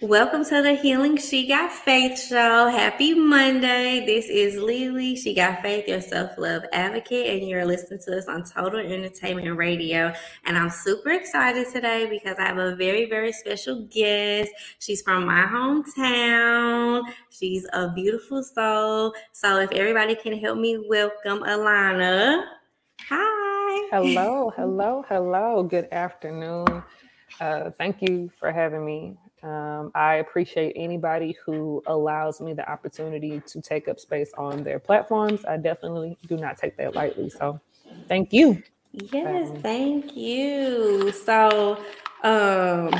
Welcome to the Healing She Got Faith show. Happy Monday. This is LeLe, She Got Faith, your self love advocate, and you're listening to us on Total Entertainment Radio. And I'm super excited today because I have a very, very special guest. She's from my hometown. She's a beautiful soul. So if everybody can help me welcome Alana. Hi. Hello, hello, hello. Good afternoon. Uh, thank you for having me. Um, I appreciate anybody who allows me the opportunity to take up space on their platforms. I definitely do not take that lightly. So, thank you. Yes, um, thank you. So, um,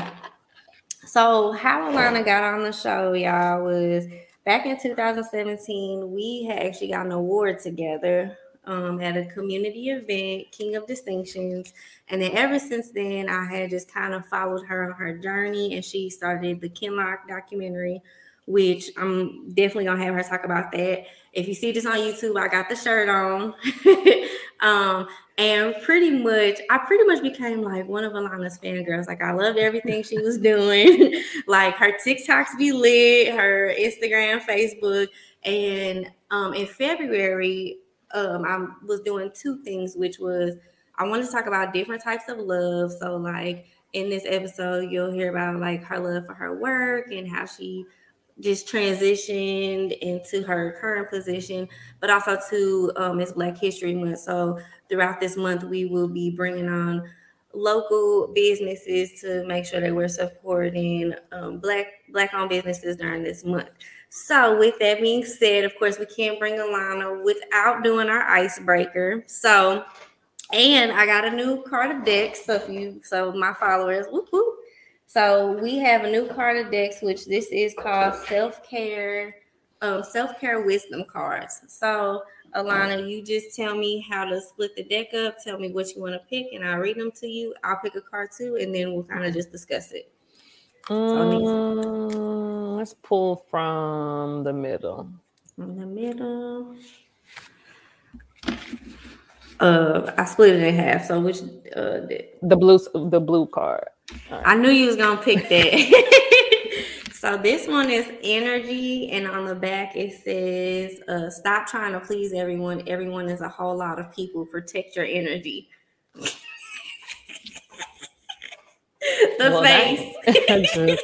so how Alana got on the show, y'all, was back in 2017. We had actually got an award together um, at a community event, King of Distinctions. And then ever since then, I had just kind of followed her on her journey, and she started the Kinloch documentary, which I'm definitely gonna have her talk about that. If you see this on YouTube, I got the shirt on. um, and pretty much, I pretty much became like one of Alana's fangirls. Like I loved everything she was doing. like her TikToks be lit, her Instagram, Facebook. And um, in February, um, I was doing two things, which was I wanted to talk about different types of love. So, like in this episode, you'll hear about like her love for her work and how she just transitioned into her current position, but also to um, it's Black History Month. So, throughout this month, we will be bringing on local businesses to make sure that we're supporting um, black black owned businesses during this month. So, with that being said, of course, we can't bring Alana without doing our icebreaker. So, and I got a new card deck. So, if you, so my followers, whoop, whoop. So, we have a new card of decks, which this is called self care, um, self care wisdom cards. So, Alana, you just tell me how to split the deck up. Tell me what you want to pick, and I'll read them to you. I'll pick a card too, and then we'll kind of just discuss it. Um, let's pull from the middle. From the middle. Uh, I split it in half. So which uh the blue the blue card. Right. I knew you was gonna pick that. so this one is energy, and on the back it says, uh, "Stop trying to please everyone. Everyone is a whole lot of people. Protect your energy." the well, face.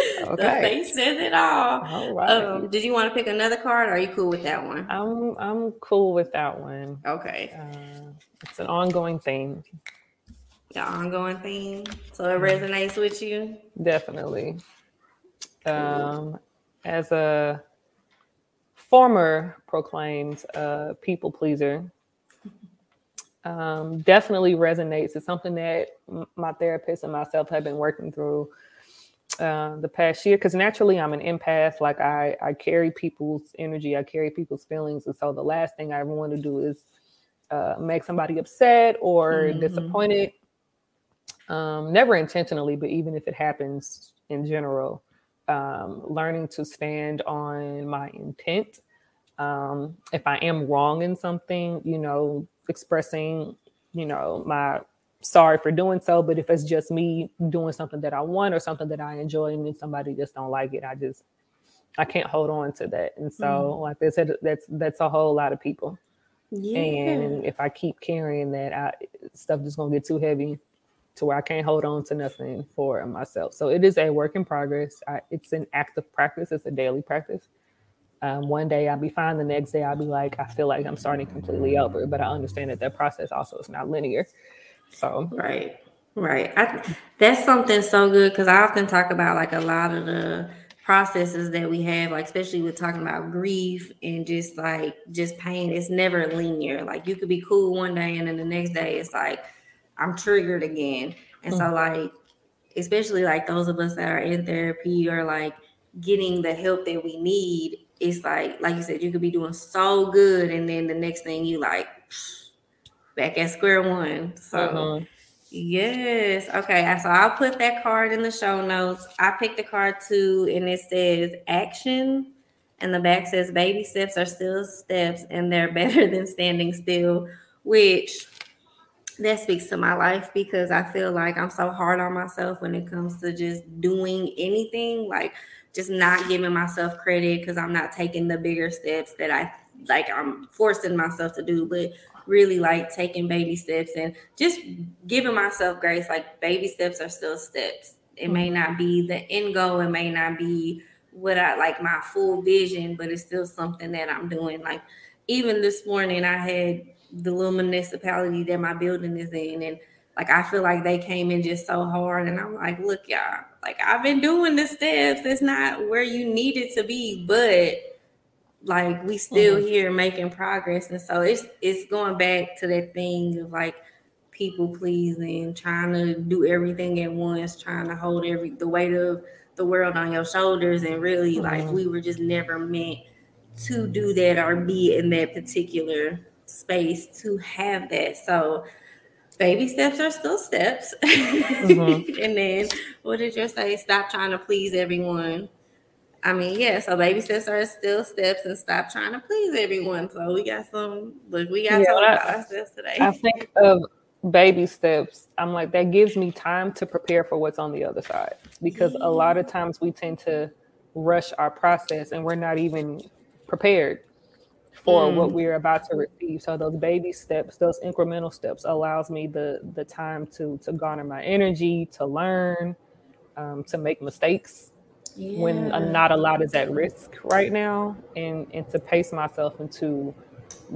okay. The face says it all. All right. Um, did you want to pick another card? Or are you cool with that one? I'm I'm cool with that one. Okay. Uh, it's an ongoing theme. The ongoing theme. So it resonates with you? Definitely. Um, as a former proclaimed uh, people pleaser, um, definitely resonates. It's something that my therapist and myself have been working through uh, the past year because naturally I'm an empath. Like I, I carry people's energy, I carry people's feelings, and so the last thing I ever want to do is uh, make somebody upset or mm-hmm. disappointed. Um, never intentionally, but even if it happens in general, um, learning to stand on my intent. Um, if I am wrong in something, you know, expressing, you know, my sorry for doing so. But if it's just me doing something that I want or something that I enjoy, and then somebody just don't like it, I just I can't hold on to that. And so, mm. like I said, that's that's a whole lot of people. Yeah. And if I keep carrying that, I, stuff just gonna get too heavy to where I can't hold on to nothing for myself. So it is a work in progress. I, it's an active practice. It's a daily practice. Um, one day I'll be fine. The next day I'll be like, I feel like I'm starting completely over. But I understand that that process also is not linear. So right, right. I, that's something so good because I often talk about like a lot of the processes that we have, like especially with talking about grief and just like just pain. It's never linear. Like you could be cool one day and then the next day it's like I'm triggered again. And mm-hmm. so like especially like those of us that are in therapy or like getting the help that we need it's like like you said you could be doing so good and then the next thing you like back at square one. So uh-huh. yes. Okay so i'll put that card in the show notes. I picked the card too and it says action. And the back says baby steps are still steps and they're better than standing still which that speaks to my life because I feel like I'm so hard on myself when it comes to just doing anything, like just not giving myself credit because I'm not taking the bigger steps that I like I'm forcing myself to do, but really like taking baby steps and just giving myself grace. Like baby steps are still steps. It may mm-hmm. not be the end goal, it may not be what I like my full vision, but it's still something that I'm doing. Like even this morning, I had the little municipality that my building is in, and like I feel like they came in just so hard, and I'm like, look, y'all, like I've been doing the steps. It's not where you need it to be, but like we still mm-hmm. here making progress, and so it's it's going back to that thing of like people pleasing, trying to do everything at once, trying to hold every the weight of the world on your shoulders, and really mm-hmm. like we were just never meant to do that or be in that particular space to have that. So baby steps are still steps. Mm-hmm. and then what did you say? Stop trying to please everyone. I mean, yeah, so baby steps are still steps and stop trying to please everyone. So we got some look, we got yeah, about ourselves today. I think of baby steps. I'm like, that gives me time to prepare for what's on the other side. Because a lot of times we tend to rush our process and we're not even prepared for mm. what we're about to receive. So those baby steps, those incremental steps, allows me the the time to to garner my energy, to learn, um, to make mistakes yeah. when not a lot is at risk right now, and and to pace myself into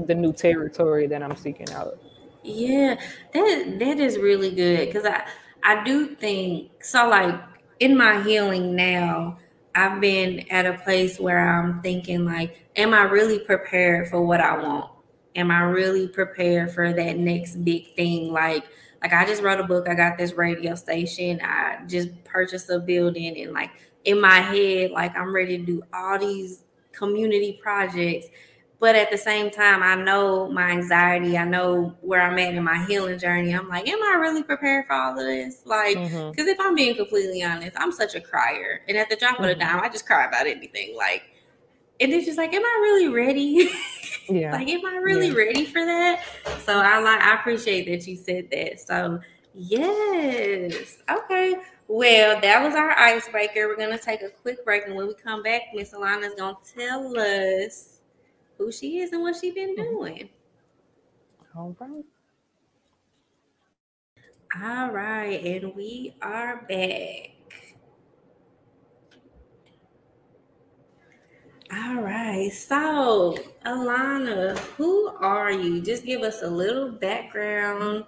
the new territory that I'm seeking out. Yeah, that that is really good because I I do think so. Like in my healing now, I've been at a place where I'm thinking like, am I really prepared for what I want? Am I really prepared for that next big thing? Like, like I just wrote a book. I got this radio station. I just purchased a building, and like in my head, like I'm ready to do all these community projects but at the same time, I know my anxiety. I know where I'm at in my healing journey. I'm like, am I really prepared for all of this? Like, because mm-hmm. if I'm being completely honest, I'm such a crier. And at the drop mm-hmm. of a dime, I just cry about anything. Like, and it's just like, am I really ready? Yeah. like, am I really yeah. ready for that? So I like, I appreciate that you said that. So yes, okay. Well, that was our icebreaker. We're gonna take a quick break, and when we come back, Miss Alana's gonna tell us who she is and what she's been mm-hmm. doing. All right. All right, and we are back. All right, so Alana, who are you? Just give us a little background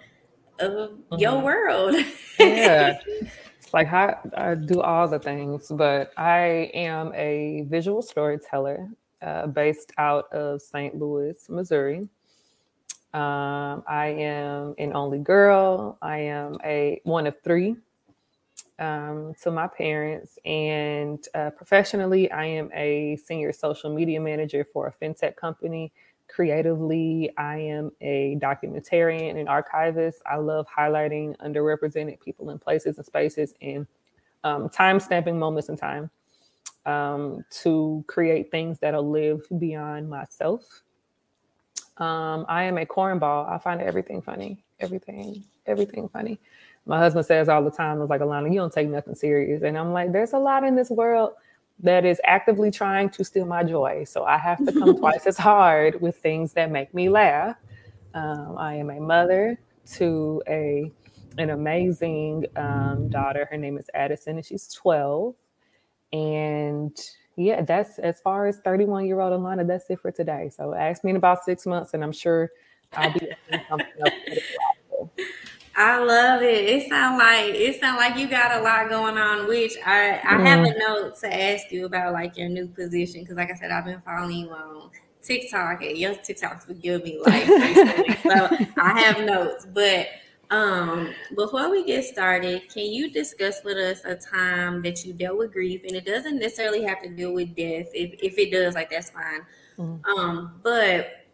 of mm-hmm. your world. yeah, like I, I do all the things, but I am a visual storyteller uh, based out of St. Louis, Missouri. Um, I am an only girl. I am a one of three um, to my parents, and uh, professionally, I am a senior social media manager for a fintech company. Creatively, I am a documentarian and archivist. I love highlighting underrepresented people in places and spaces and um, time stamping moments in time um, to create things that'll live beyond myself. Um, I am a cornball. I find everything funny. Everything, everything funny. My husband says all the time, "It's like Alana, you don't take nothing serious." And I'm like, "There's a lot in this world that is actively trying to steal my joy, so I have to come twice as hard with things that make me laugh." Um, I am a mother to a an amazing um, daughter. Her name is Addison, and she's 12. And yeah, that's as far as 31 year old Alana, that's it for today. So ask me in about six months, and I'm sure I'll be something else. I love it. It sounds like it sounds like you got a lot going on, which I I mm. have a note to ask you about like your new position because like I said, I've been following you on TikTok and your TikToks would give me life. so I have notes, but um, before we get started, can you discuss with us a time that you dealt with grief? And it doesn't necessarily have to deal with death. If if it does, like that's fine. Mm-hmm. Um, but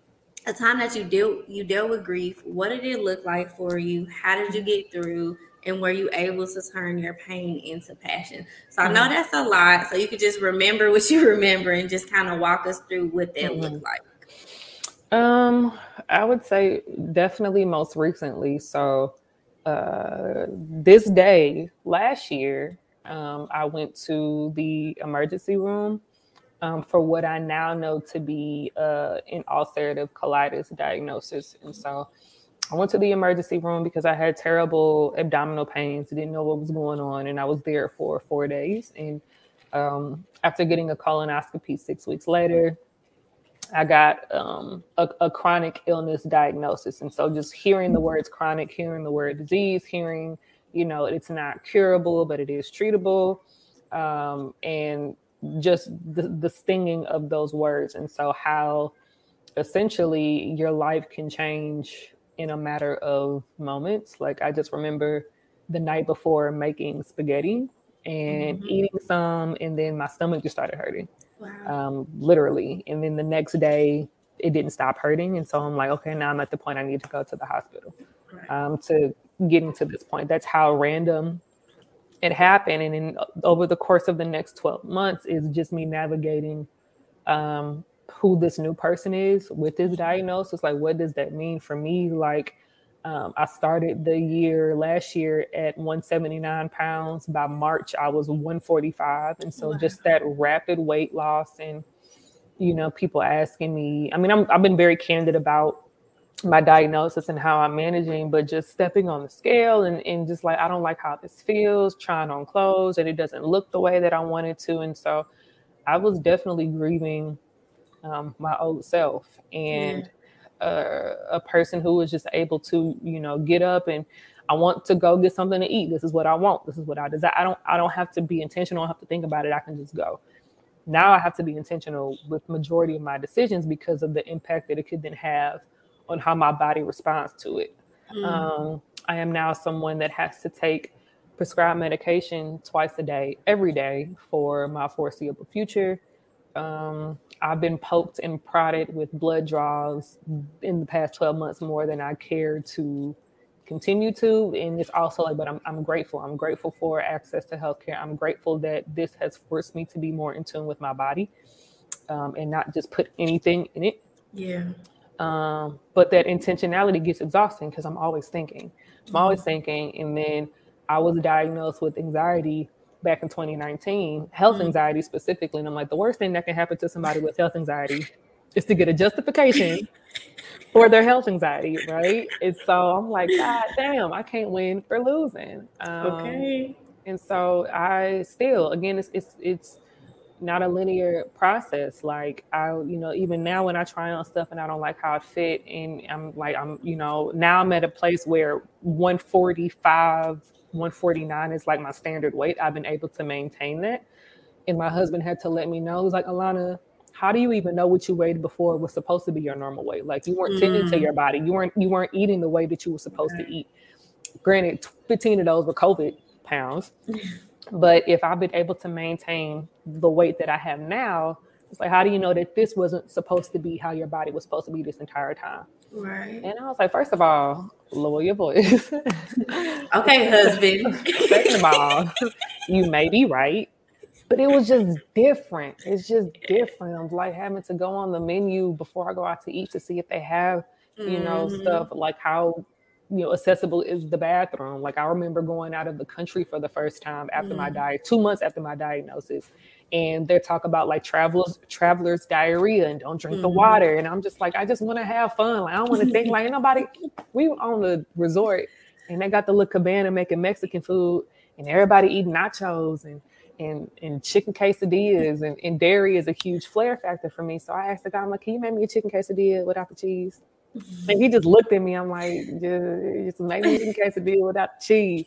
a time that you dealt you dealt with grief, what did it look like for you? How did you get through? And were you able to turn your pain into passion? So mm-hmm. I know mm-hmm. that's a lot. So you could just remember what you remember and just kind of walk us through what that mm-hmm. looked like. Um, I would say definitely most recently. So, uh, this day last year, um, I went to the emergency room um, for what I now know to be uh, an ulcerative colitis diagnosis. And so I went to the emergency room because I had terrible abdominal pains, didn't know what was going on, and I was there for four days. And um, after getting a colonoscopy six weeks later, I got um, a, a, chronic illness diagnosis. And so just hearing the words chronic, hearing the word disease, hearing, you know, it's not curable, but it is treatable. Um, and just the, the stinging of those words. And so how essentially your life can change in a matter of moments. Like I just remember the night before making spaghetti and mm-hmm. eating some, and then my stomach just started hurting. Um, literally. And then the next day, it didn't stop hurting. And so I'm like, okay, now I'm at the point I need to go to the hospital right. um, to getting to this point. That's how random it happened. And then uh, over the course of the next 12 months is just me navigating um, who this new person is with this diagnosis. Like, what does that mean for me? Like, um, I started the year last year at 179 pounds. By March, I was 145. And so wow. just that rapid weight loss and, you know, people asking me, I mean, I'm, I've been very candid about my diagnosis and how I'm managing, but just stepping on the scale and, and just like, I don't like how this feels, trying on clothes and it doesn't look the way that I wanted to. And so I was definitely grieving um, my old self. And, yeah a, a person who is just able to, you know, get up and I want to go get something to eat. This is what I want. This is what I desire. I don't I don't have to be intentional. I don't have to think about it. I can just go. Now I have to be intentional with majority of my decisions because of the impact that it could then have on how my body responds to it. Mm. Um, I am now someone that has to take prescribed medication twice a day, every day for my foreseeable future. Um, I've been poked and prodded with blood draws in the past 12 months more than I care to continue to. And it's also like, but I'm, I'm grateful. I'm grateful for access to healthcare. I'm grateful that this has forced me to be more in tune with my body um, and not just put anything in it. Yeah. Um, but that intentionality gets exhausting because I'm always thinking. I'm always mm-hmm. thinking. And then I was diagnosed with anxiety back in 2019, health mm-hmm. anxiety specifically. And I'm like, the worst thing that can happen to somebody with health anxiety is to get a justification for their health anxiety, right? And so I'm like, God damn, I can't win for losing. Um, okay. And so I still, again, it's it's it's not a linear process. Like I, you know, even now when I try on stuff and I don't like how it fit, and I'm like, I'm, you know, now I'm at a place where 145 149 is like my standard weight. I've been able to maintain that. And my husband had to let me know. He's like, Alana, how do you even know what you weighed before was supposed to be your normal weight? Like you weren't mm. tending to mm. your body. You weren't you weren't eating the way that you were supposed to eat. Granted, 15 of those were COVID pounds. but if I've been able to maintain the weight that I have now, it's like, how do you know that this wasn't supposed to be how your body was supposed to be this entire time? Right. And I was like, first of all, lower your voice. okay, husband. Second of all, you may be right, but it was just different. It's just different. I'm like having to go on the menu before I go out to eat to see if they have, you know, mm-hmm. stuff like how you know accessible is the bathroom like i remember going out of the country for the first time after mm. my diet two months after my diagnosis and they talk about like travelers travelers diarrhea and don't drink mm-hmm. the water. And i'm just like i just want to have fun. Like i don't want to think like nobody we were on the resort and they got the little cabana making mexican food and everybody eating nachos and and and chicken quesadillas and, and dairy is a huge flare factor for me. So i asked the guy i'm like can you make me a chicken quesadilla without the cheese? And he just looked at me. I'm like just, just make me a chicken quesadilla without the cheese.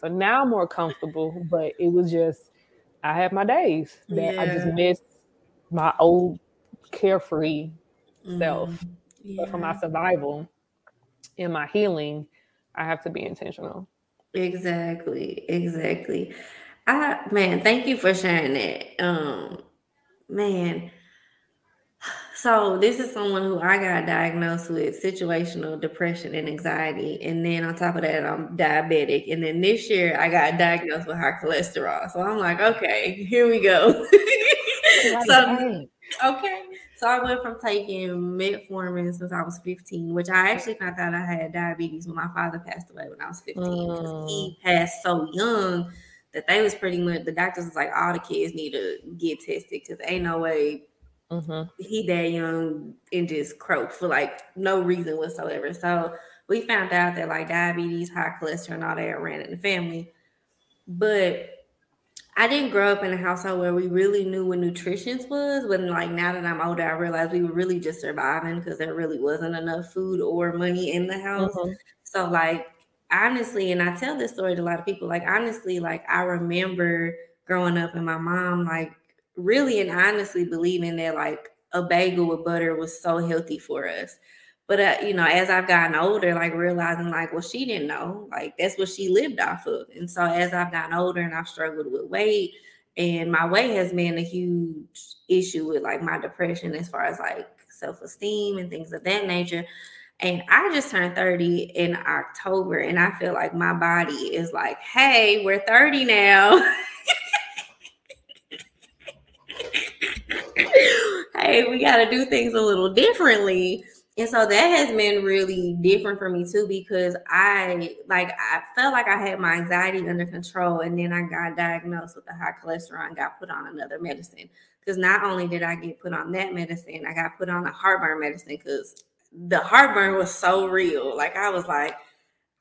So now i'm more comfortable but it was just I have my days that yeah. I just miss my old carefree mm-hmm. self. Yeah. But for my survival and my healing, I have to be intentional. Exactly. Exactly. I man, thank you for sharing that. Um man, so this is someone who I got diagnosed with situational depression and anxiety, and then on top of that, I'm diabetic. And then this year, I got diagnosed with high cholesterol. So I'm like, okay, here we go. so, okay, So I went from taking metformin since I was 15, which I actually found out I had diabetes when my father passed away when I was 15 because mm. he passed so young that they was pretty much the doctors was like all the kids need to get tested because ain't no way mm-hmm. he that young and just croaked for like no reason whatsoever. So we found out that like diabetes, high cholesterol, and all that ran in the family. But I didn't grow up in a household where we really knew what nutrition was. When like now that I'm older, I realized we were really just surviving because there really wasn't enough food or money in the house. Mm-hmm. So like honestly, and I tell this story to a lot of people, like honestly, like I remember growing up and my mom like really and honestly believing that like a bagel with butter was so healthy for us. But uh, you know, as I've gotten older, like realizing like, well, she didn't know, like that's what she lived off of. And so as I've gotten older and I've struggled with weight, and my weight has been a huge issue with like my depression as far as like self-esteem and things of that nature. And I just turned 30 in October, and I feel like my body is like, hey, we're 30 now. hey, we got to do things a little differently. And so that has been really different for me too because I like I felt like I had my anxiety under control and then I got diagnosed with a high cholesterol and got put on another medicine. Because not only did I get put on that medicine, I got put on a heartburn medicine because the heartburn was so real. Like I was like,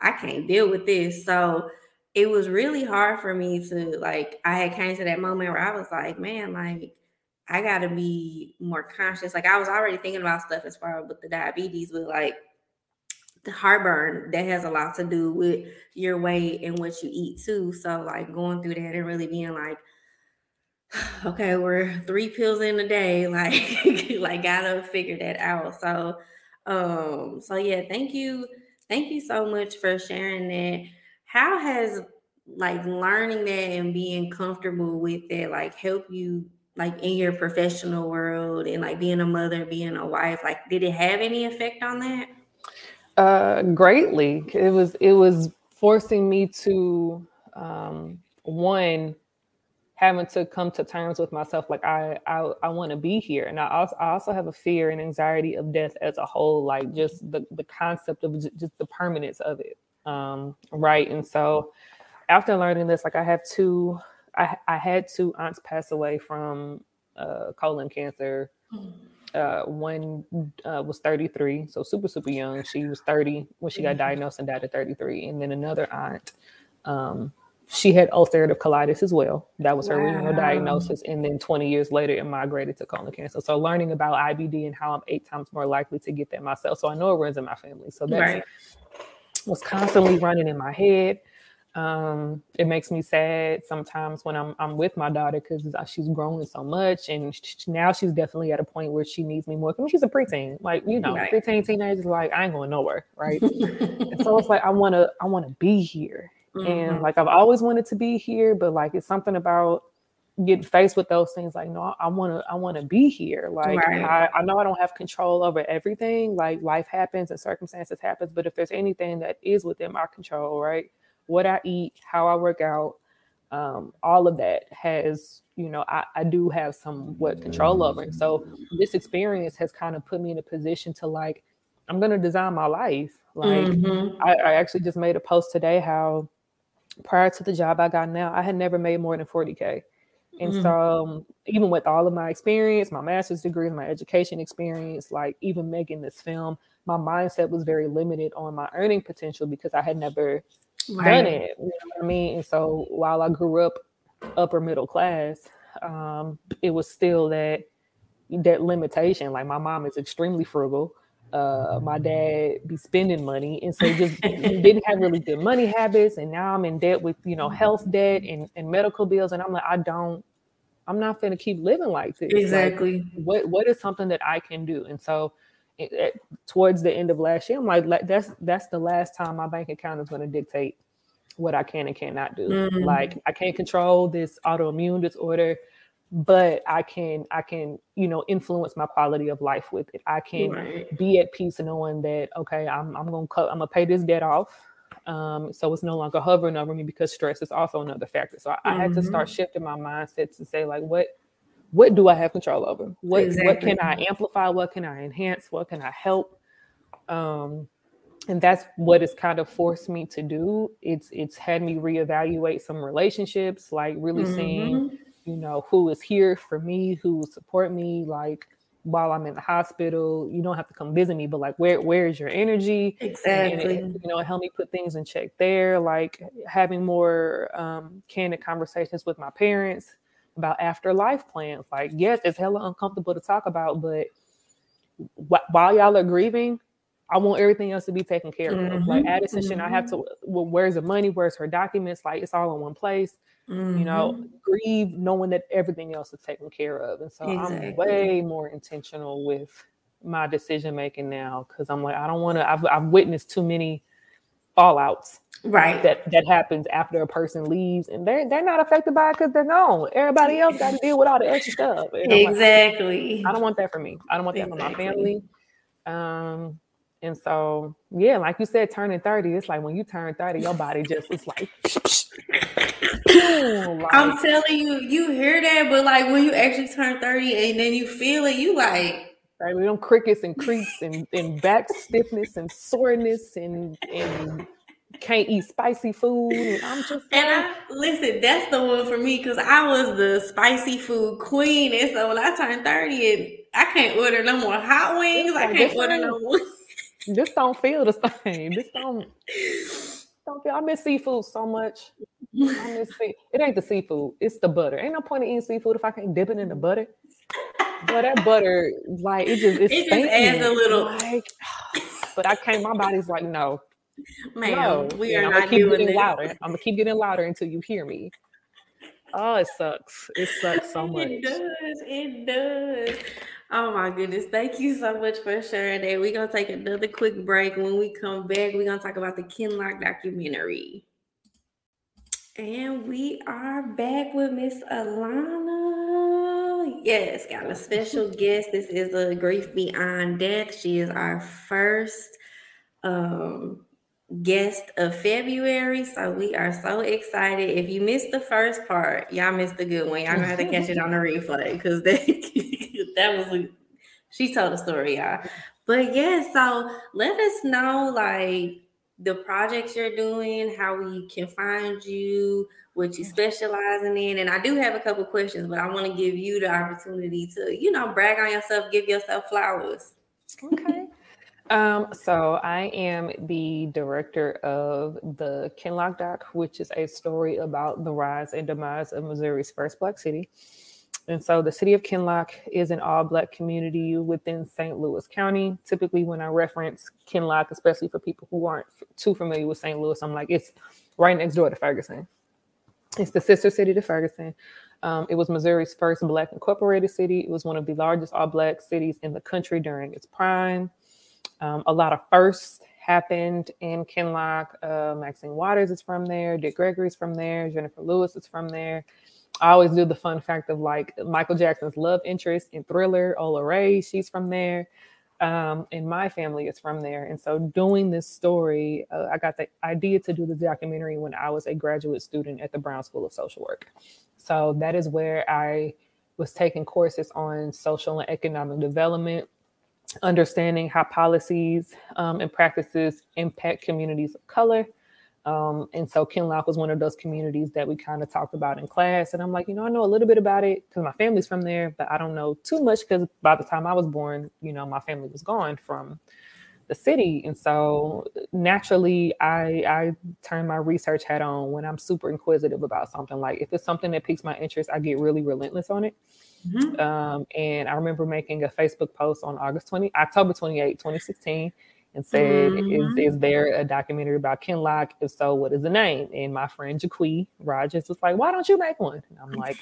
I can't deal with this. So it was really hard for me to like I had came to that moment where I was like, man, like I gotta be more conscious. Like I was already thinking about stuff as far as with the diabetes, with like the heartburn that has a lot to do with your weight and what you eat too. So like going through that and really being like, okay, we're three pills in a day, like like gotta figure that out. So um, so yeah, thank you, thank you so much for sharing that. How has like learning that and being comfortable with that like help you like in your professional world and like being a mother, being a wife, like did it have any effect on that? Uh greatly. It was it was forcing me to um one having to come to terms with myself like I I, I want to be here and I also I also have a fear and anxiety of death as a whole like just the the concept of just the permanence of it um right and so after learning this like I have two I, I had two aunts pass away from uh, colon cancer. Hmm. Uh, one uh, was 33, so super, super young. She was 30 when she got mm-hmm. diagnosed and died at 33. And then another aunt, um, she had ulcerative colitis as well. That was her wow. original diagnosis. And then 20 years later, it migrated to colon cancer. So learning about IBD and how I'm eight times more likely to get that myself. So I know it runs in my family. So that right. was constantly running in my head. Um, it makes me sad sometimes when I'm I'm with my daughter because she's growing so much, and she, now she's definitely at a point where she needs me more. I mean, she's a preteen, like you know, right. preteen teenagers, like I ain't going nowhere, right? and so it's like I want to I want to be here, mm-hmm. and like I've always wanted to be here, but like it's something about getting faced with those things like no i want to i want to be here like right. I, I know i don't have control over everything like life happens and circumstances happens but if there's anything that is within my control right what I eat, how I work out, um, all of that has, you know, I, I do have somewhat control over it. So this experience has kind of put me in a position to like, I'm gonna design my life. Like mm-hmm. I, I actually just made a post today how prior to the job I got now, I had never made more than 40K. And mm-hmm. so, um, even with all of my experience, my master's degree, my education experience, like even making this film, my mindset was very limited on my earning potential because I had never right. done it. You know what I mean? And so while I grew up upper middle class, um, it was still that that limitation. Like my mom is extremely frugal. Uh, my dad be spending money, and so just didn't have really good money habits. And now I'm in debt with you know health debt and, and medical bills, and I'm like, I don't, I'm not going to keep living like this. Exactly. Like, what what is something that I can do? And so towards the end of last year, I'm like, that's that's the last time my bank account is going to dictate what I can and cannot do. Mm-hmm. Like I can't control this autoimmune disorder, but I can I can you know influence my quality of life with it. I can right. be at peace knowing that okay, I'm I'm gonna cut, I'm gonna pay this debt off. Um, so it's no longer hovering over me because stress is also another factor. So I, mm-hmm. I had to start mm-hmm. shifting my mindset to say like what what do I have control over? What exactly. what can I amplify? What can I enhance? What can I help? Um, and that's what it's kind of forced me to do. It's it's had me reevaluate some relationships, like really mm-hmm. seeing, you know, who is here for me, who will support me, like while I'm in the hospital. You don't have to come visit me, but like where where is your energy? Exactly. It, you know, help me put things in check there. Like having more um, candid conversations with my parents about afterlife plans. Like, yes, it's hella uncomfortable to talk about, but wh- while y'all are grieving, I want everything else to be taken care of. Mm-hmm. Like Addison, mm-hmm. I have to. Mm-hmm. Well, where's the money? Where's her documents? Like it's all in one place. Mm-hmm. You know, mm-hmm. grieve knowing that everything else is taken care of, and so exactly. I'm way more intentional with my decision making now because I'm like I don't want to. I've I've witnessed too many fallouts right. that that happens after a person leaves and they're they're not affected by it because they're gone. Everybody else got to deal with all the extra stuff exactly like, i don't want that for me. I don't want that exactly. for my family. Um and so, yeah, like you said, turning 30, it's like when you turn 30, your body just is like, like I'm telling you, you hear that, but like when you actually turn 30 and then you feel it, you like right, them crickets and creeps and, and back stiffness and soreness and and can't eat spicy food. And I'm just and I, listen, that's the one for me because I was the spicy food queen. And so when I turned 30 and I can't order no more hot wings, I can't order no more this don't feel the same. This don't don't feel. I miss seafood so much. I miss sea- it ain't the seafood, it's the butter. Ain't no point in eating seafood if I can't dip it in the butter. But that butter, like it just it's it just adds a little. Like, but I can't. My body's like, no, ma'am, no. we are I'm not doing getting louder. I'm gonna keep getting louder until you hear me. Oh, it sucks. It sucks so much. It does. It does. Oh my goodness. Thank you so much for sharing that. We're going to take another quick break. When we come back, we're going to talk about the Kinloch documentary. And we are back with Miss Alana. Yes, got a special guest. This is a Grief Beyond Death. She is our first um, guest of February. So we are so excited. If you missed the first part, y'all missed the good one. Y'all gonna have to catch it on the replay because that that was a, she told a story, y'all. But yeah, so let us know like the projects you're doing, how we can find you, what you specializing in. And I do have a couple questions, but I want to give you the opportunity to, you know, brag on yourself, give yourself flowers. Okay. Um, so I am the director of the Kinloch Doc, which is a story about the rise and demise of Missouri's first Black city. And so the city of Kinloch is an all Black community within St. Louis County. Typically, when I reference Kinloch, especially for people who aren't too familiar with St. Louis, I'm like, it's right next door to Ferguson. It's the sister city to Ferguson. Um, it was Missouri's first Black incorporated city. It was one of the largest all Black cities in the country during its prime. Um, a lot of firsts happened in Kinloch. Uh, Maxine Waters is from there. Dick Gregory's from there. Jennifer Lewis is from there. I always do the fun fact of like Michael Jackson's love interest in Thriller, Ola Ray, she's from there. Um, and my family is from there. And so, doing this story, uh, I got the idea to do the documentary when I was a graduate student at the Brown School of Social Work. So, that is where I was taking courses on social and economic development understanding how policies um, and practices impact communities of color. Um, and so Kinloch was one of those communities that we kind of talked about in class. And I'm like, you know, I know a little bit about it because my family's from there, but I don't know too much because by the time I was born, you know, my family was gone from the city. And so naturally I I turn my research hat on when I'm super inquisitive about something. Like if it's something that piques my interest, I get really relentless on it. Mm-hmm. Um, and I remember making a Facebook post on August 20, October 28, 2016, and said, mm-hmm. is, is there a documentary about Kinloch? If so, what is the name? And my friend Jaqui Rogers was like, why don't you make one? And I'm like,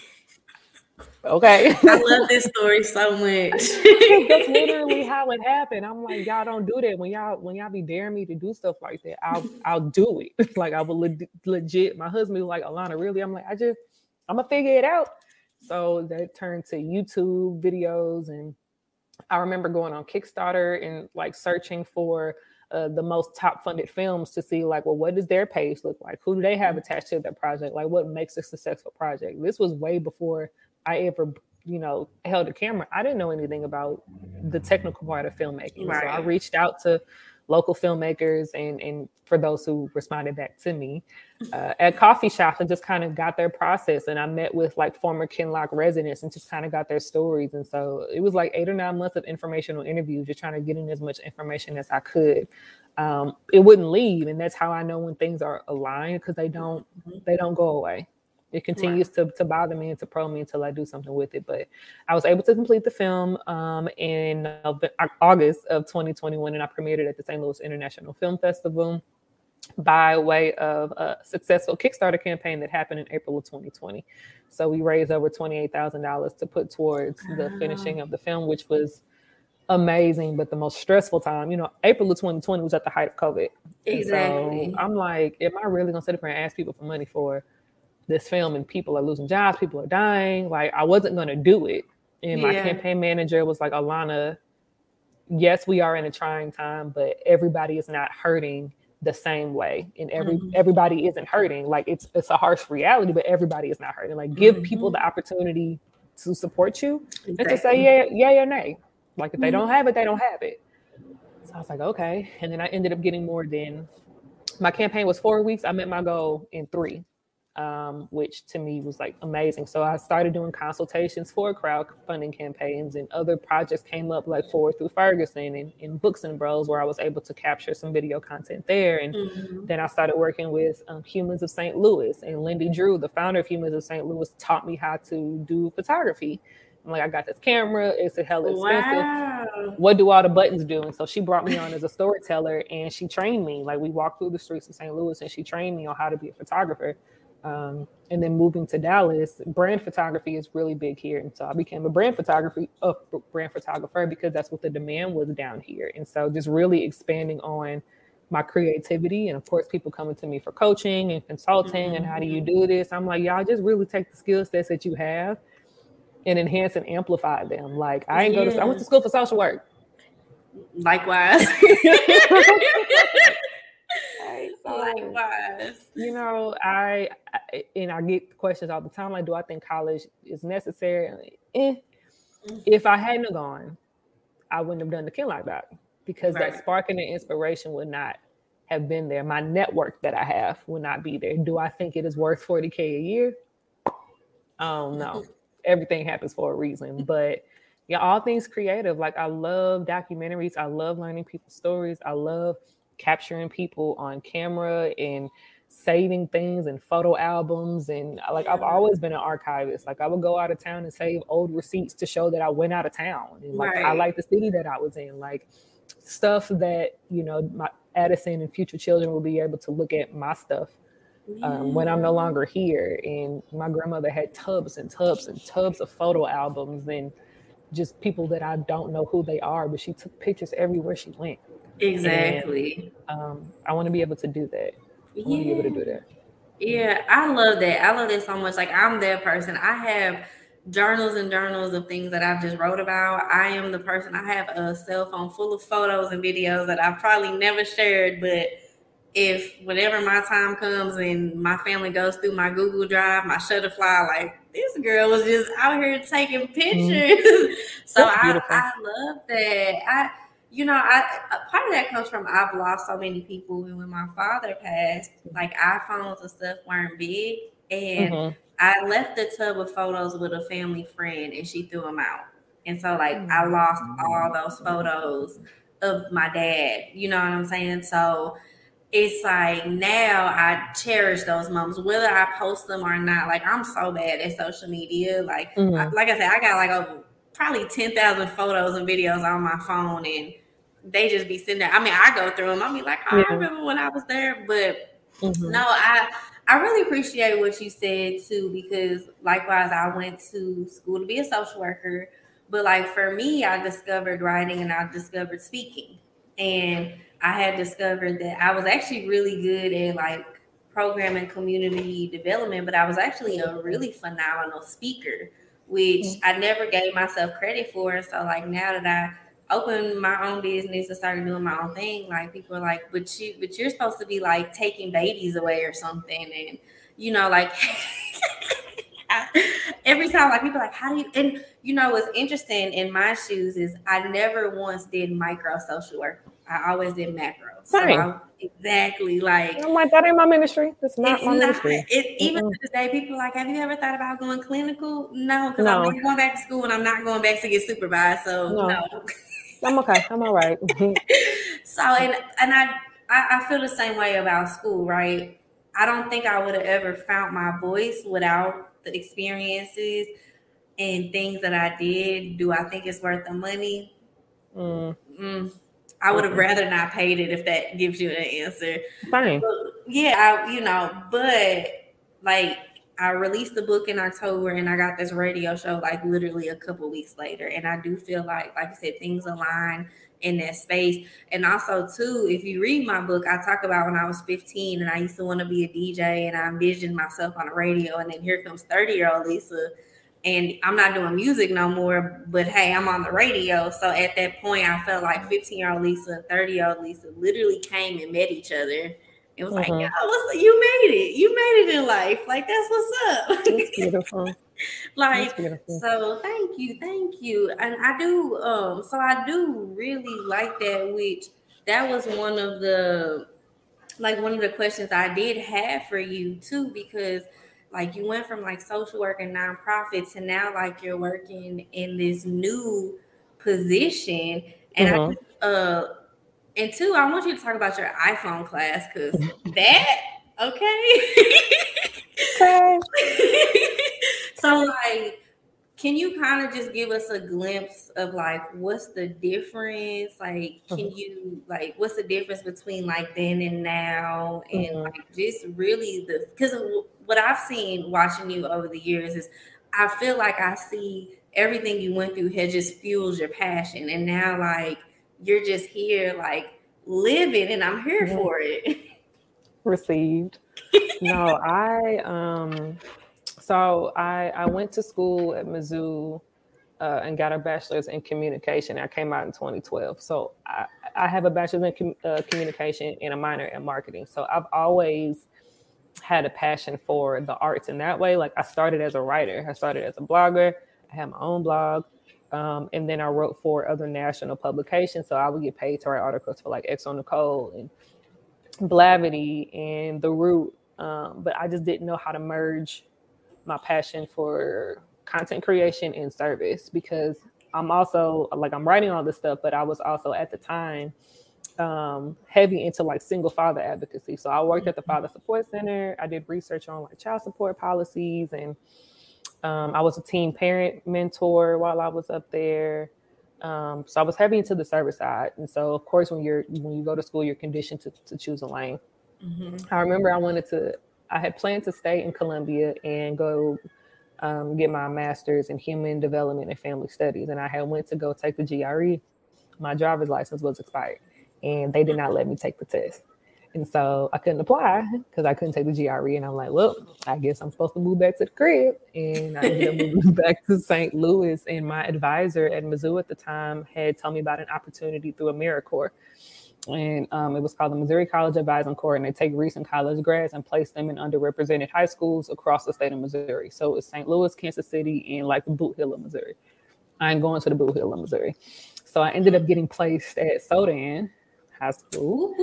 okay. I love this story so much. That's literally how it happened. I'm like, y'all don't do that. When y'all when y'all be daring me to do stuff like that, I'll I'll do it. like I will le- legit. My husband was like, Alana, really? I'm like, I just I'm gonna figure it out. So that turned to YouTube videos. And I remember going on Kickstarter and like searching for uh, the most top funded films to see like, well, what does their page look like? Who do they have mm-hmm. attached to their project? Like what makes a successful project? This was way before I ever you know, held a camera, I didn't know anything about the technical part of filmmaking. Right. So I reached out to local filmmakers and and for those who responded back to me uh, at coffee shops and just kind of got their process. And i met with like former Kinloch residents and just kind of got their stories. And so it was like eight or nine months of informational interviews just trying to get in as much information as i could. Um, it wouldn't leave. And that's how i know when things are aligned because they don't Mm-hmm. they don't go away it continues to, to bother me and to pro me until I do something with it. But I was able to complete the film um, in uh, August of 2021, and I premiered it at the St. Louis International Film Festival by way of a successful Kickstarter campaign that happened in April of 2020. So we raised over $28,000 to put towards the finishing of the film, which was amazing, but the most stressful time. You know, April of 2020 was at the height of COVID. Exactly. So I'm like, am I really gonna sit up here and ask people for money for this film and people are losing jobs, people are dying. Like I wasn't gonna do it. And my Yeah. campaign manager was like, Alana, yes, we are in a trying time, but everybody is not hurting the same way. And every Mhm. everybody isn't hurting. Like it's it's a harsh reality, but everybody is not hurting. Like give people Mhm. the opportunity to support you and to say Exactly. yeah, yeah or nay. Like if they Mhm. don't have it, they don't have it. So I was like, okay. And then I ended up getting more than my campaign was four weeks. I met my goal in three, um, which to me was like amazing. So I started doing consultations for crowdfunding campaigns and other projects came up like Forward Through Ferguson and, and Books and Bros, where I was able to capture some video content there. And Mhm. then I started working with um, Humans of St. Louis, and Lindy Drew, the founder of Humans of St. Louis, taught me how to do photography. I'm like, I got this camera; it's a hell expensive. Wow. What do all the buttons do? And so she brought me on as a storyteller, and she trained me. Like we walked through the streets of St. Louis, and she trained me on how to be a photographer. Um, and then moving to Dallas, brand photography is really big here, and so I became a brand photography a brand photographer because that's what the demand was down here. And so just really expanding on my creativity. And of course people coming to me for coaching and consulting and how do you do this? I'm like y'all just really take the skill sets that you have and enhance and amplify them. Like i ain't go to i went to school for social work. Likewise. So, Likewise. you know I, I and i get questions all the time like do i think college is necessary? Like, eh. if i hadn't gone i wouldn't have done the kin like that because Right. that spark and the inspiration would not have been there. My network that i have would not be there. Do i think it is worth 40k a year? I don't everything happens for a reason but yeah all things creative. Like i love documentaries. I love learning people's stories. I love capturing people on camera and saving things and photo albums and like I've always been an archivist. Like I would go out of town and save old receipts to show that I went out of town and like Right. highlight the city that I was in. Like stuff that you know my Addison and future children will be able to look at my stuff um, when I'm no longer here. And my grandmother had tubs and tubs and tubs of photo albums and just people that I don't know who they are, but she took pictures everywhere she went. Exactly. Um, I want to be able to do that. I want to be able to do that. Yeah, I love that. I love that so much. Like I'm that person. I have journals and journals of things that I've just wrote about. I am the person. I have a cell phone full of photos and videos that I've probably never shared, but if whenever my time comes and my family goes through my Google Drive, my Shutterfly, like this girl was just out here taking pictures. so I. I love that. I you know, I part of that comes from I've lost so many people, and when my father passed, like iPhones and stuff weren't big, and Mhm. I left the tub of photos with a family friend, and she threw them out, and so like I lost all those photos of my dad. You know what I'm saying? So it's like now I cherish those moments, whether I post them or not. Like I'm so bad at social media. Like Mhm. I- like I said, I got like over probably ten thousand photos and videos on my phone, and they just be sitting there. I mean, I go through them. I mean, like oh, Yeah. I remember when I was there, but Mhm. no, I I really appreciate what you said too because likewise I went to school to be a social worker, but like for me, I discovered writing and I discovered speaking, and I had discovered that I was actually really good at like program and community development, but I was actually a really phenomenal speaker, which I never gave myself credit for. So like now that I opened my own business and started doing my own thing, like people are like, but you but you're supposed to be like taking babies away or something. And you know, like every time, like people like, how do you? And you know, what's interesting in my shoes is I never once did micro social work. I always did macro. So exactly like I'm like that ain't my ministry. It's not it's my not, ministry. it, even Mm-mm. to this day, people are like, have you ever thought about going clinical? No, because No. I'm going back to school and I'm not going back to get supervised. So No. no. I'm okay. I'm all right. so and and I, I I feel the same way about school, right? I don't think I would have ever found my voice without the experiences and things that I did. Do I think it's worth the money? mm, Mm, I would have Mm-mm. rather not paid it if that gives you an answer. fine. Yeah, I, you know, but like I released the book in October and I got this radio show like literally a couple weeks later. And I do feel like, like I said, things align in that space. And also, too, if you read my book, I talk about when I was 15 and I used to want to be a DJ and I envisioned myself on the radio. And then here comes 30 year old Lisa. And I'm not doing music no more, but hey, I'm on the radio. So at that point, I felt like 15 year old Lisa and 30 year old Lisa literally came and met each other. It was like, Mhm. yo, what's you made it. You made it in life. Like, that's what's That's up. beautiful. like, That's beautiful. so thank you, thank you. And I do um so I do really like that, which that was one of the like one of the questions I did have for you too, because like you went from like social work and nonprofit to now like you're working in this new position. And Mhm. I uh and two, I want you to talk about your iPhone class because that okay. Okay. so like can you kind of just give us a glimpse of like what's the difference like can Mhm. you like what's the difference between like then and now and Mhm. like just really the because what i've seen watching you over the years is i feel like i see everything you went through had just fuels your passion and now like you're just here like living and i'm here for it received. no, I um so I I went to school at Mizzou uh, and got a bachelor's in communication. I came out in 2012. So I, I have a bachelor's in com- uh, communication and a minor in marketing. So I've always had a passion for the arts in that way. Like I started as a writer. I started as a blogger. I had my own blog. Um, and then I wrote for other national publications. So I would get paid to write articles for like xoNecole and Blavity and The Root. Um, but I just didn't know how to merge my passion for content creation and service because I'm also like I'm writing all this stuff, but I was also at the time um, heavy into like single father advocacy. So I worked at the Father Support Center. I did research on like child support policies, and um, I was a teen parent mentor while I was up there. Um, so I was heavy into the service side, and so of course when you're when you go to school, you're conditioned to, to choose a lane. Mhm. I remember I wanted to, I had planned to stay in Columbia and go um, get my master's in human development and family studies. And I had went to go take the GRE. My driver's license was expired and they did not let me take the test. And so I couldn't apply because I couldn't take the GRE. And I'm like, well, I guess I'm supposed to move back to the crib. And I ended up moving back to St. Louis. And my advisor at Mizzou at the time had told me about an opportunity through AmeriCorps and um, it was called the Missouri College Advising Corps, and they take recent college grads and place them in underrepresented high schools across the state of Missouri. So it's St. Louis, Kansas City, and like the Bootheel of Missouri. I'm going to the Bootheel of Missouri. So I ended up getting placed at Soldan High School.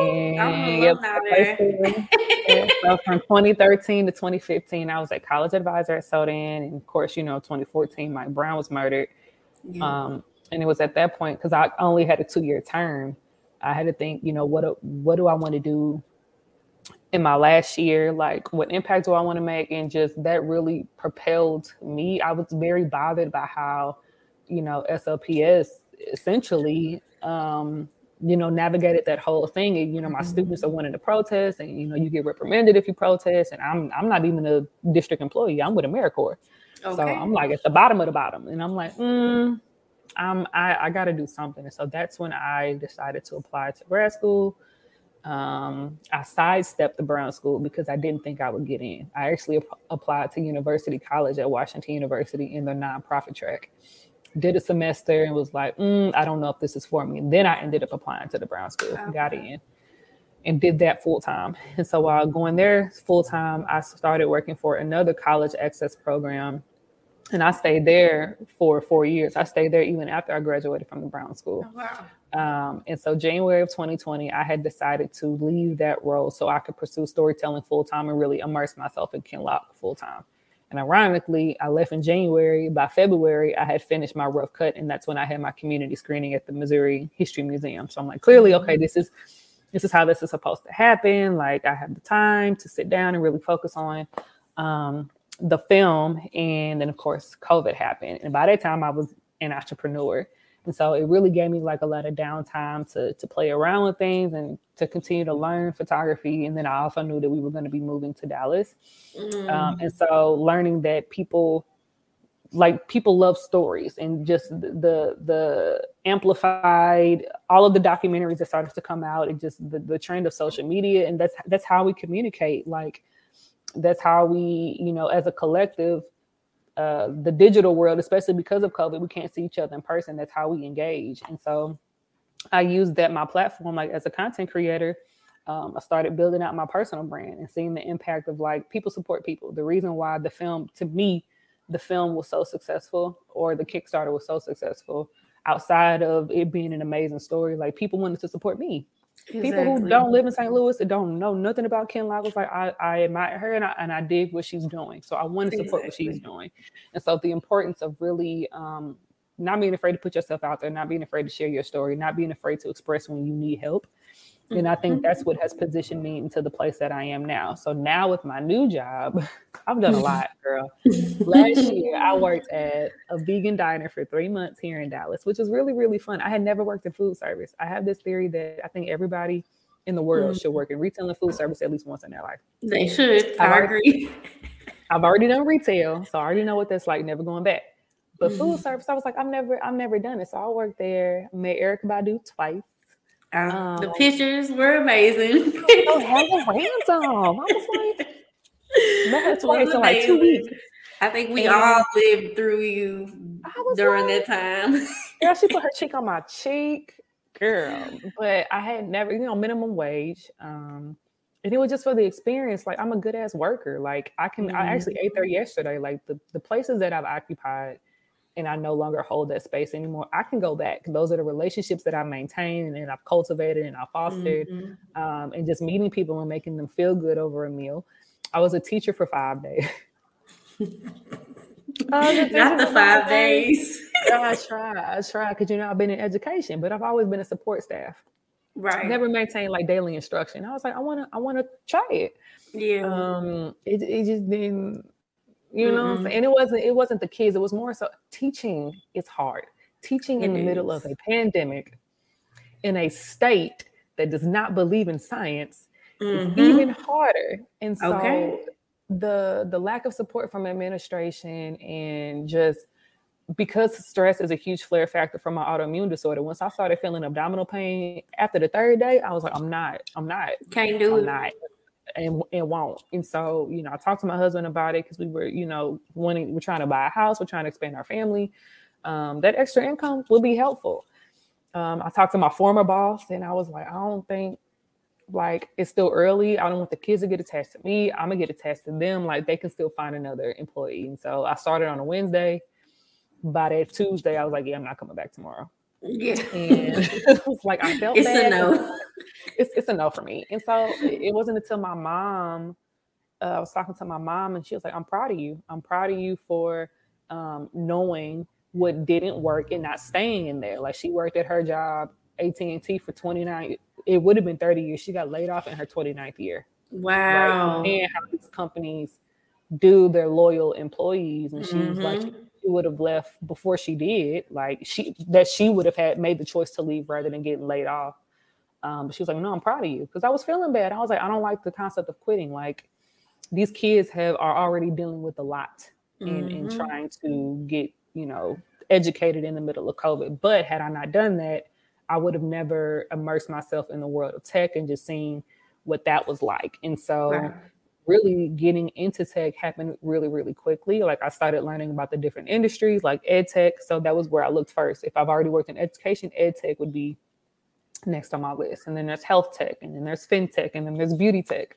And yep, alumni placed there. there. Yeah, so from 2013 to 2015, I was a college advisor at Soldan. And of course, you know, 2014, Mike Brown was murdered. Yeah. Um, and it was at that point because I only had a two year term. I had to think, you know, what do- what do I want to do in my last year? Like, what impact do I want to make? And just that really propelled me. I was very bothered by how, you know, SLPS essentially, um, you know, navigated that whole thing. And you know, my Mhm. students are wanting to protest, and you know, you get reprimanded if you protest. And I'm I'm not even a district employee. I'm with AmeriCorps. So. I'm like at the bottom of the bottom, and I'm like, mm, I'm I, I got to do something. And so that's when I decided to apply to grad school. Um, I sidestepped the Brown School because I didn't think I would get in. I actually ap- applied to University College at Washington University in the nonprofit track. Did a semester and was like, mm, I don't know if this is for me. And then I ended up applying to the Brown School, got in. and did that full time. And so while going there full time, I started working for another college access program. And I stayed there for four years. I stayed there even after I graduated from the Brown School. Oh, wow. Um, and so January of 2020, I had decided to leave that role so I could pursue storytelling full time and really immerse myself in Kinloch full time. And ironically, I left in January. By February, I had finished my rough cut, and that's when I had my community screening at the Missouri History Museum. So I'm like, clearly, okay, this is this is how this is supposed to happen. Like I have the time to sit down and really focus on um, the film. And then of course, COVID happened. And by that time I was an entrepreneur. And so it really gave me like a lot of downtime to to play around with things and to continue to learn photography. And then I also knew that we were going to be moving to Dallas. Mm. Um, and so learning that people like people love stories and just the the amplified all of the documentaries that started to come out and just the, the trend of social media and that's that's how we communicate like that's how we you know as a collective uh the digital world especially because of covid we can't see each other in person that's how we engage and so i used that my platform like as a content creator um, i started building out my personal brand and seeing the impact of like people support people the reason why the film to me the film was so successful or the Kickstarter was so successful outside of it being an amazing story. Like people wanted to support me. Exactly. People who don't live in St. Louis and don't know nothing about Ken was like, I, I admire her and I, and I dig what she's doing. So I want to support exactly. what she's doing. And so the importance of really um, not being afraid to put yourself out there, not being afraid to share your story, not being afraid to express when you need help, and I think that's what has positioned me into the place that I am now. So now with my new job, I've done a lot, girl. Last year, I worked at a vegan diner for three months here in Dallas, which was really, really fun. I had never worked in food service. I have this theory that I think everybody in the world mm. should work in retail and food service at least once in their life. They should. I, I agree. I've already done retail, so I already know what that's like, never going back. But food mm. service, I was like, I've never, I've never done it. So I worked there, met Erykah Badu twice. Um, the pictures were amazing. oh, random. I was like, twice in like two weeks. I think we and all lived through you during like, that time. yeah, she put her cheek on my cheek, girl. But I had never, you know, minimum wage. Um, and it was just for the experience. Like I'm a good ass worker. Like I can. Mm-hmm. I actually ate there yesterday. Like the the places that I've occupied and I no longer hold that space anymore, I can go back. Those are the relationships that I maintain and I've cultivated and I fostered, mm-hmm. um, and just meeting people and making them feel good over a meal. I was a teacher for five days. Not the five days. days. I try, I try, because you know I've been in education, but I've always been a support staff. Right. Never maintained like daily instruction. I was like, I want to, I want to try it. Yeah. Um, it, it just didn't you know mm-hmm. and it wasn't it wasn't the kids it was more so teaching is hard teaching it in the is. middle of a pandemic in a state that does not believe in science mm-hmm. is even harder and so okay. the the lack of support from administration and just because stress is a huge flare factor for my autoimmune disorder once i started feeling abdominal pain after the third day i was like i'm not i'm not can't do I'm it not and and won't. And so, you know, I talked to my husband about it because we were, you know, wanting we're trying to buy a house, we're trying to expand our family. Um, that extra income will be helpful. Um, I talked to my former boss, and I was like, I don't think like it's still early. I don't want the kids to get attached to me. I'm gonna get attached to them. Like they can still find another employee. And so I started on a Wednesday. By that Tuesday, I was like, yeah, I'm not coming back tomorrow. Yeah. And it was like I felt it's bad. a no. It's it's a no for me. And so it wasn't until my mom, uh, I was talking to my mom, and she was like, "I'm proud of you. I'm proud of you for um, knowing what didn't work and not staying in there. Like she worked at her job, AT and T, for 29. It would have been 30 years. She got laid off in her 29th year. Wow. And how these companies do their loyal employees, and she mm-hmm. was like mm-hmm would have left before she did, like she that she would have had made the choice to leave rather than getting laid off. Um, but she was like, "No, I'm proud of you," because I was feeling bad. I was like, "I don't like the concept of quitting. Like these kids have are already dealing with a lot mm-hmm. in trying to get you know educated in the middle of COVID. But had I not done that, I would have never immersed myself in the world of tech and just seen what that was like. And so." Right really getting into tech happened really, really quickly. Like I started learning about the different industries, like ed tech. So that was where I looked first. If I've already worked in education, ed tech would be next on my list. And then there's health tech, and then there's fintech, and then there's beauty tech.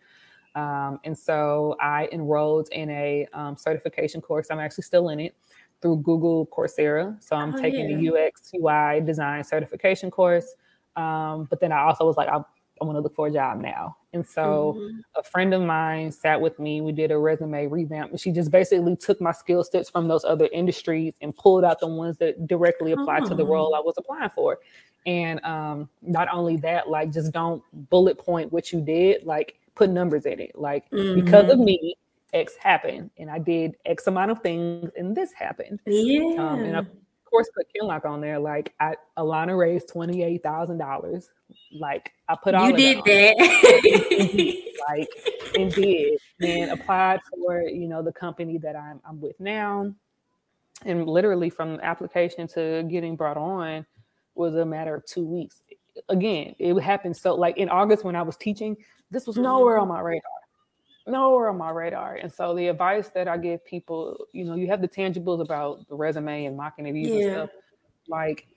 Um, and so I enrolled in a um, certification course. I'm actually still in it through Google Coursera. So I'm oh, taking yeah. the UX UI design certification course. Um, but then I also was like, I, I want to look for a job now. And so mm-hmm. a friend of mine sat with me. We did a resume revamp. And she just basically took my skill sets from those other industries and pulled out the ones that directly apply oh. to the role I was applying for. And um, not only that, like just don't bullet point what you did, like put numbers in it. Like mm-hmm. because of mm-hmm. me, X happened, and I did X amount of things, and this happened. Yeah. Um, and of course, put Kinloch on there. Like I, Alana raised twenty eight thousand dollars. Like I put all you did that. like and did and applied for you know the company that I'm I'm with now, and literally from application to getting brought on was a matter of two weeks. Again, it happened so like in August when I was teaching, this was mm-hmm. nowhere on my radar nowhere on my radar. And so the advice that I give people, you know, you have the tangibles about the resume and mocking reviews yeah. and stuff. Like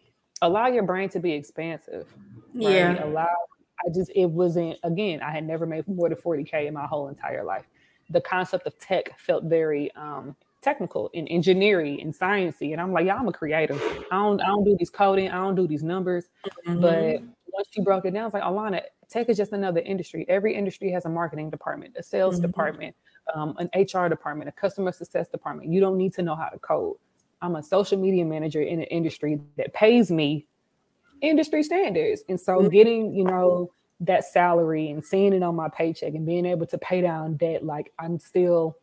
allow your brain to be expansive. Right? Yeah. Allow I just it wasn't again, I had never made more than 40K in my whole entire life. The concept of tech felt very um technical in engineering and sciencey. And I'm like, yeah, I'm a creator. I don't I don't do these coding, I don't do these numbers. Mm-hmm. But once you broke it down, it's like Alana, tech is just another industry. Every industry has a marketing department, a sales mm-hmm. department, um, an HR department, a customer success department. You don't need to know how to code. I'm a social media manager in an industry that pays me industry standards. And so mm-hmm. getting, you know, that salary and seeing it on my paycheck and being able to pay down debt, like I'm still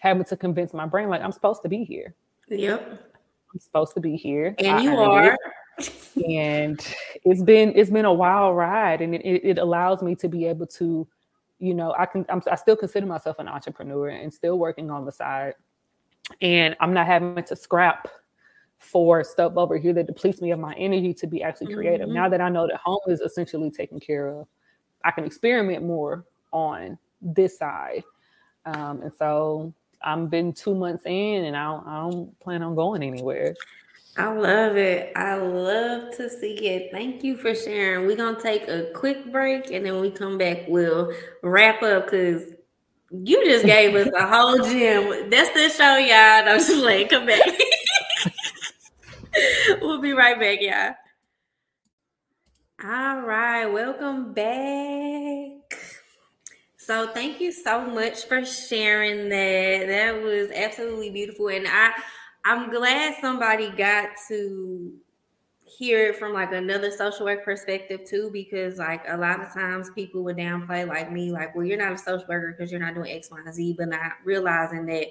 having to convince my brain, like I'm supposed to be here. Yep. I'm supposed to be here. And I, you are. It and it's been it's been a wild ride and it, it allows me to be able to you know i can I'm, i still consider myself an entrepreneur and still working on the side. And i'm not having to scrap for stuff over here that depletes me of my energy to be actually creative. Mm-hmm. now that i know that home is essentially taken care of i can experiment more on this side. Um, and so i'm been two months in and I don't, I don't plan on going anywhere I love it. I love to see it. Thank you for sharing. We're gonna take a quick break and then we come back. We'll wrap up because you just gave us a whole gym. That's the show, y'all. I'm just like, come back. we'll be right back, y'all. All right, welcome back. So thank you so much for sharing that. That was absolutely beautiful. And I I'm glad somebody got to hear it from like another social work perspective too, because like a lot of times people would downplay like me, like, well, you're not a social worker because you're not doing X, Y, and Z, but not realizing that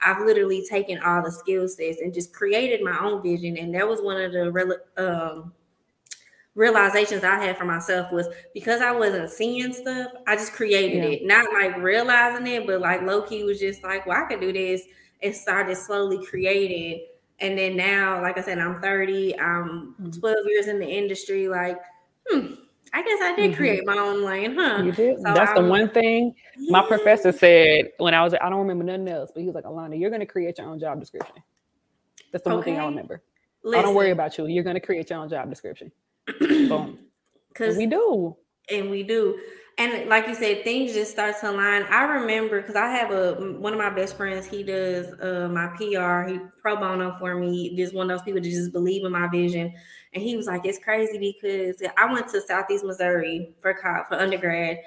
I've literally taken all the skill sets and just created my own vision. And that was one of the um, realizations I had for myself was because I wasn't seeing stuff, I just created yeah. it, not like realizing it, but like low key was just like, well, I could do this and started slowly creating. And then now, like I said, I'm 30, I'm mm-hmm. 12 years in the industry. Like, hmm, I guess I did mm-hmm. create my own lane, huh? You did. So That's I'm, the one thing yeah. my professor said when I was, I don't remember nothing else, but he was like, Alana, you're going to create your own job description. That's the okay. one thing I remember. Listen. I don't worry about you. You're going to create your own job description. Boom. Because we do. And we do and like you said, things just start to align. I remember because I have a one of my best friends. He does uh, my PR. He pro bono for me. Just one of those people that just believe in my vision. And he was like, "It's crazy because I went to Southeast Missouri for for undergrad."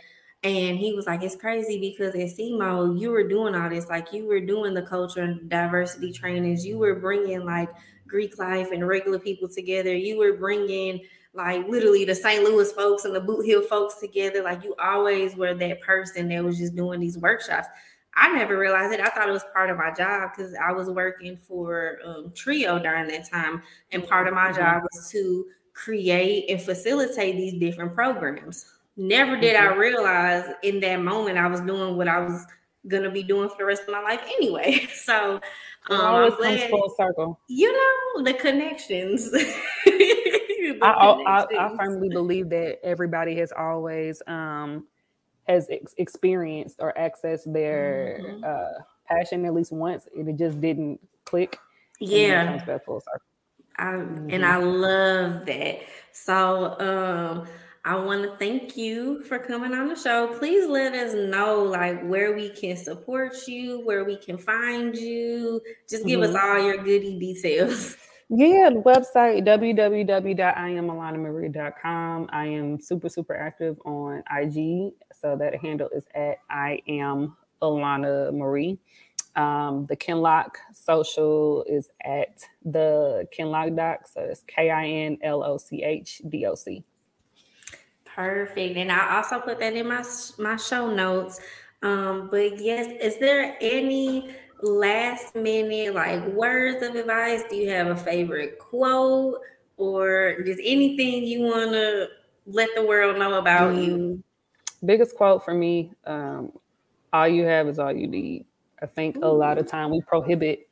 And he was like, it's crazy because at SEMO, you were doing all this. Like, you were doing the culture and diversity trainings. You were bringing like Greek life and regular people together. You were bringing like literally the St. Louis folks and the Bootheel folks together. Like you always were that person that was just doing these workshops. I never realized it. I thought it was part of my job because I was working for um, Trio during that time, and part of my mm-hmm. job was to create and facilitate these different programs. Never did I mm-hmm. realize in that moment I was doing what I was gonna be doing for the rest of my life anyway. So um, it always comes full circle. You know the connections. I, I, I, firmly believe that everybody has always um, has ex- experienced or accessed their mm-hmm. uh, passion at least once. It just didn't click. Yeah. comes back full circle. I, mm-hmm. And I love that. So um, I want to thank you for coming on the show. Please let us know like where we can support you, where we can find you. Just give mm-hmm. us all your goody details. Yeah, the website www.iamalana.marie.com. I am super, super active on IG. So that handle is at I am Alana Marie. Um, the Kinloch social is at the Kinloch Doc. So it's K I N L O C H D O C. Perfect. And I also put that in my my show notes. Um, but yes, is there any last minute like words of advice? Do you have a favorite quote or just anything you want to let the world know about mm, you? Biggest quote for me, um, all you have is all you need. I think Ooh. a lot of time we prohibit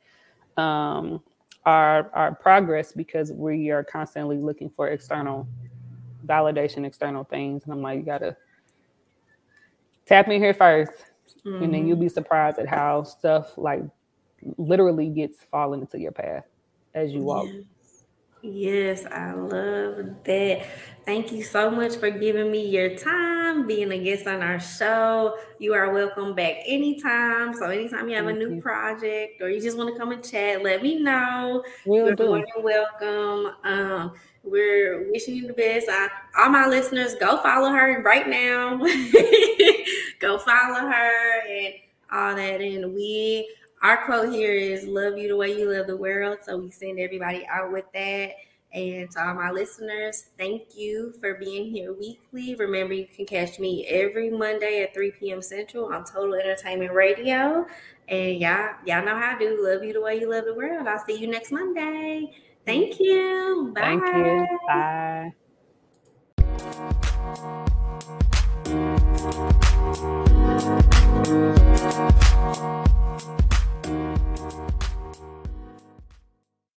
um, our our progress because we are constantly looking for external validation, external things. And I'm like, you gotta tap me here 1st mm-hmm. and then you'll be surprised at how stuff like literally gets falling into your path as you walk. Yes. Yes, I love that. Thank you so much for giving me your time, being a guest on our show. You are welcome back anytime. So anytime you have Thank a new you. project or you just want to come and chat, let me know. We'll You're do. more than welcome. Um, we're wishing you the best. I, all my listeners, go follow her right now. go follow her and all that. And we our quote here is love you the way you love the world. So we send everybody out with that. And to all my listeners, thank you for being here weekly. Remember, you can catch me every Monday at 3 p.m. Central on Total Entertainment Radio. And y'all, y'all know how I do. Love you the way you love the world. I'll see you next Monday. Thank you. Bye. Thank you. Bye.